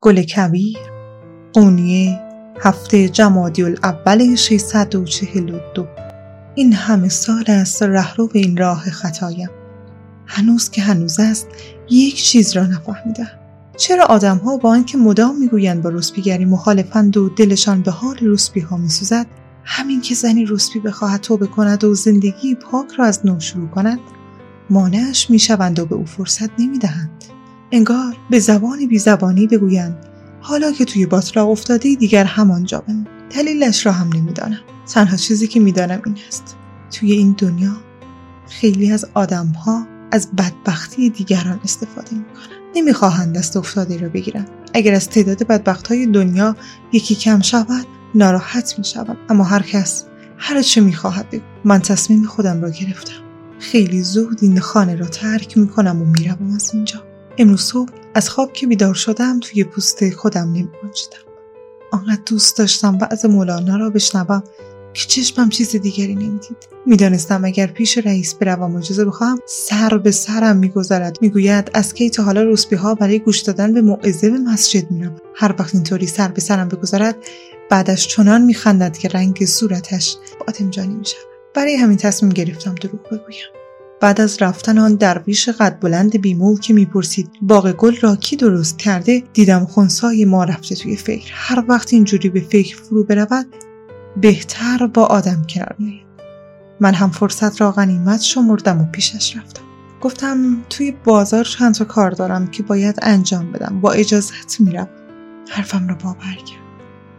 گل کبیر قونیه هفته جمادی الاول 642 این همه سال است رهرو این راه خطایم. هنوز که هنوز است یک چیز را نفهمیدم. چرا آدم ها با آنکه مدام می‌گویند با روسپیگری مخالفند و دلشان به حال روسپی ها میسوزد همین که زنی روسپی بخواهد توبه کند و زندگی پاک را از نو شروع کند مانعش می‌شوند و به او فرصت نمی‌دهند. انگار به زبانی بی زبانی بگویند. حالا که توی باطلاق افتاده دیگر همانجا بمون. دلیلش را هم نمی‌دانم. تنها چیزی که می‌دانم این است. توی این دنیا خیلی از آدمها از بدبختی دیگران استفاده می‌کنن. نمی‌خواهند دست افتاده را بگیرند اگر از تعداد بدبخت های دنیا یکی کم شود ناراحت می‌شود اما هر کس هر چه می‌خواهد بگو. من تصمیم خودم را گرفتم. خیلی زود این خانه را ترک می‌کنم و می‌روم از اینجا. امروز صبح از خواب که بیدار شدم توی پوست خودم نمیمانجیدم آنقدر دوست داشتم بعض مولانا را بشنوم که چشمم چیز دیگری نمی‌دید. می‌دانستم اگر پیش رئیس بروم اجازه بخواهم سر به سرم میگذرد. می‌گوید از کی تا حالا روسبی ها برای گوش دادن به موعظه به مسجد می‌روم هر وقت اینطوری سر به سرم بگذرد بعدش چنان میخندد که رنگ صورتش باطمجانی می‌شود. برای همین تصمیم گرفتم دروغ بگویم. بعد از رفتن آن درویش قد بلند بیمول که می‌پرسید باغ گل را کی درست کرده؟ دیدم خونسای ما رفته توی فکر. هر وقت اینجوری به فکر فرو برود بهتر با آدم کنار میآید. من هم فرصت را غنیمت شمردم و پیشش رفتم. گفتم توی بازار چند تا کار دارم که باید انجام بدم. با اجازت میرم. حرفم را باور کرد.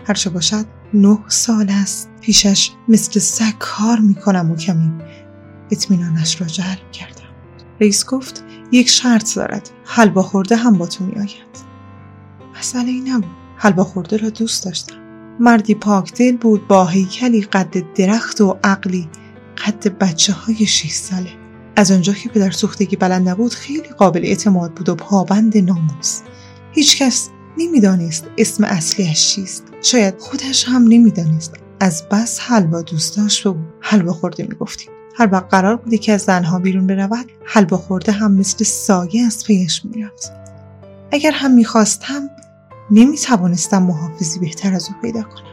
هرچه باشد نه سال است پیشش مثل سگ کار می‌کنم و کمی. اطمینانش را جلب کردم. رئیس گفت یک شرط دارد. حلوا خورده هم با تو میآید. مسئله ای نبود. حلوا خورده را دوست داشتم. مردی پاکدل بود با هیکلی قد درخت و عقلی قد بچه های 6 ساله. از آنجا که پدر سوختگی بلند نبود خیلی قابل اعتماد بود و پابند ناموس. هیچکس نمی‌دانست اسم اصلیش چیست. شاید خودش هم نمی‌دانست. از بس حلوا دوست داشت و حلوا خورده می‌گفتیم. هر وقت قرار بودی که از زنها بیرون برود حلوا خورده هم مثل سایه از پیش می‌رفت. اگر هم می‌خواستم نمی‌توانستم محافظی بهتر از او پیدا کنم.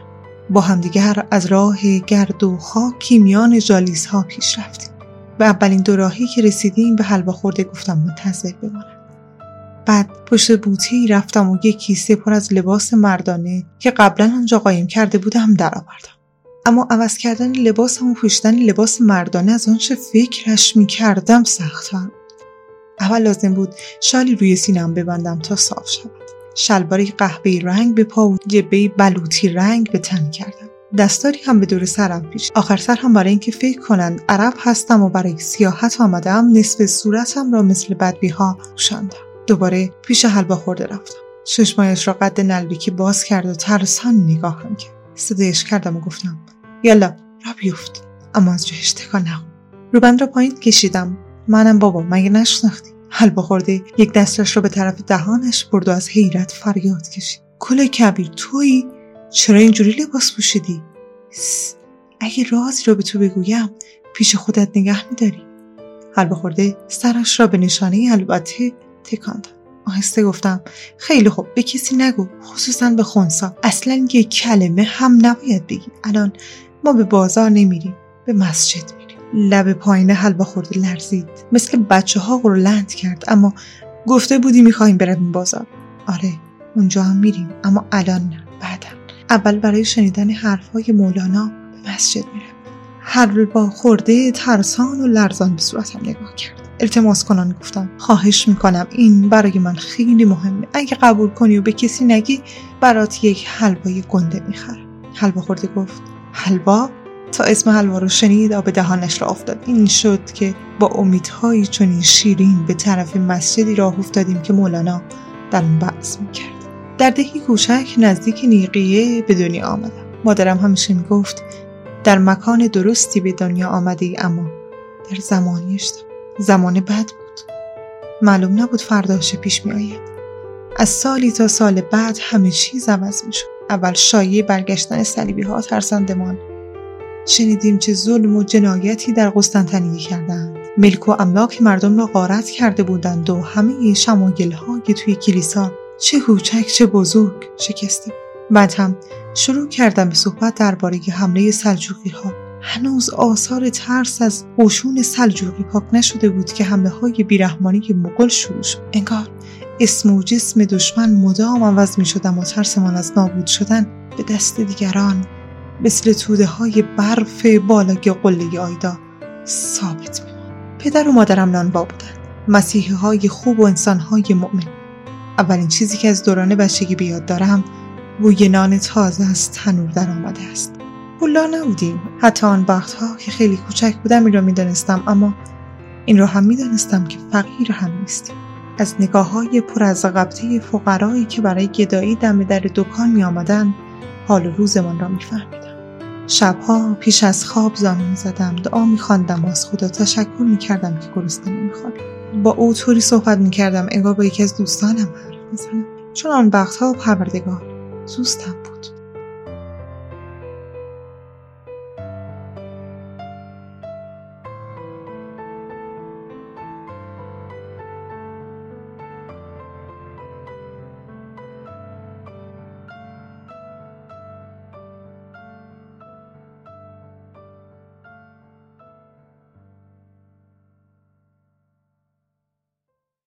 با همدیگر از راه گرد و خاکی میان جالیس ها پیش رفتیم به اولین دو راهی که رسیدیم به حلوا خورده گفتم منتظر بمانم. بعد پشت بوتی رفتم و یک کیسه پر از لباس مردانه که قبلا آنجا قایم کرده بودم درآوردم. اما عوض کردن لباسم و پوشیدن لباس مردانه از آنچه فکرش می‌کردم سختتر. بود اول لازم بود شالی روی سینم ببندم تا صاف شود. شلواری قهوه‌ای رنگ به پا و جبه بلوطی رنگ به تن کردم. دستاری هم به دور سرم پیش آخر سر هم برای اینکه فکر کنند عرب هستم و برای سیاحت آمدم نصف صورتم را مثل بدبی ها پوشاندم. دوباره پیش حلوا خورده رفتم. چشمایش را قد نلبیکی باز کرد و ترسان نگاهم کرد. صدایش کردم و گفتم یالا را بیفت. اما از جایش تکان نخورد روبند را پایین کشیدم. منم بابا مگه نشناختی؟ حلوا خورده یک دستش را به طرف دهانش برد و از حیرت فریاد کشید. کل کبیر تویی؟ چرا اینجوری لباس پوشیدی؟ اگه رازی را به تو بگویم پیش خودت نگه میداری. حلوا خورده سرش را به نشانه البته تکان داد. آهسته گفتم خیلی خوب به کسی نگو خصوصا به خونسا. اصلا یک کلمه هم نباید بگی. الان ما به بازار نمیریم به مسجد میریم. لب پایین حلوا خورده لرزید. مثل بچه ها لند کرد اما گفته بودی می‌خوایم برویم بازار. آره اونجا هم میریم اما الان نه بعدا. اول برای شنیدن حرفهای مولانا به مسجد میرم. حلوا خورده ترسان و لرزان به صورتم نگاه کرد. التماس کنان گفتم خواهش می‌کنم. این برای من خیلی مهمه. اگه قبول کنی و به کسی نگی برات یک حلوای گنده می‌خرم. حلوا خورده گفت. حلوا؟ تا اسم حلوا رو شنید آب دهانش را افتاد. این شد که با امیدهایی چنین شیرین به طرف مسجدی راه افتادیم که مولانا در اون بعض می‌کرد. در دهی کوچک نزدیک نیقیه به دنیا آمدم. مادرم همیشه می‌گفت در مکان درستی به دنیا آمده ای اما در زمانی زمان بد بود. معلوم نبود فرداش پیش می آید از سالی تا سال بعد همه چیز عوض می شد اول شایع برگشتن صلیبی ها ترسندمان شنیدیم چه ظلم و جنایتی در قسطنطنیه کردند. ملک و املاک مردم را غارت کرده بودند و همه شماگل ها که توی کلیسا چه کوچک چه بزرگ شکسته. بعد هم شروع کردم به صحبت درباره حمله سلجوقی ها هنوز آثار ترس از قشون سلجوقی پاک نشده بود که حمله های بیرحمانی مغل شروع شد. انگار اسم و جسم دشمن مدام عوض می شدم و ترسمان از نابود شدن به دست دیگران. مثل توده های برف بالای قله آیدا ثابت می پدر و مادرم نانبا بودند. مسیحی های خوب و انسان های مؤمن. اولین چیزی که از دوران بچگی بیاد دارم بوی نان تازه از تنور در آمده است. پولا نبودیم. حتی آن وقتها که خیلی کوچک بودم این را می‌دانستم اما این را هم می‌دانستم که فقیر هم نیستیم. از نگاه های پر از قبطه فقرایی که برای گدایی دم در دکان می آمدن حال روزمان را میفهمیدم. شبها پیش از خواب زانو زدم دعا میخواندم و از خدا تشکر می‌کردم که گرسنه نمیخوابید با او طوری صحبت می‌کردم انگار با یکی از دوستانم حرف می‌زنم. چون آن وقتها پروردگار دوستم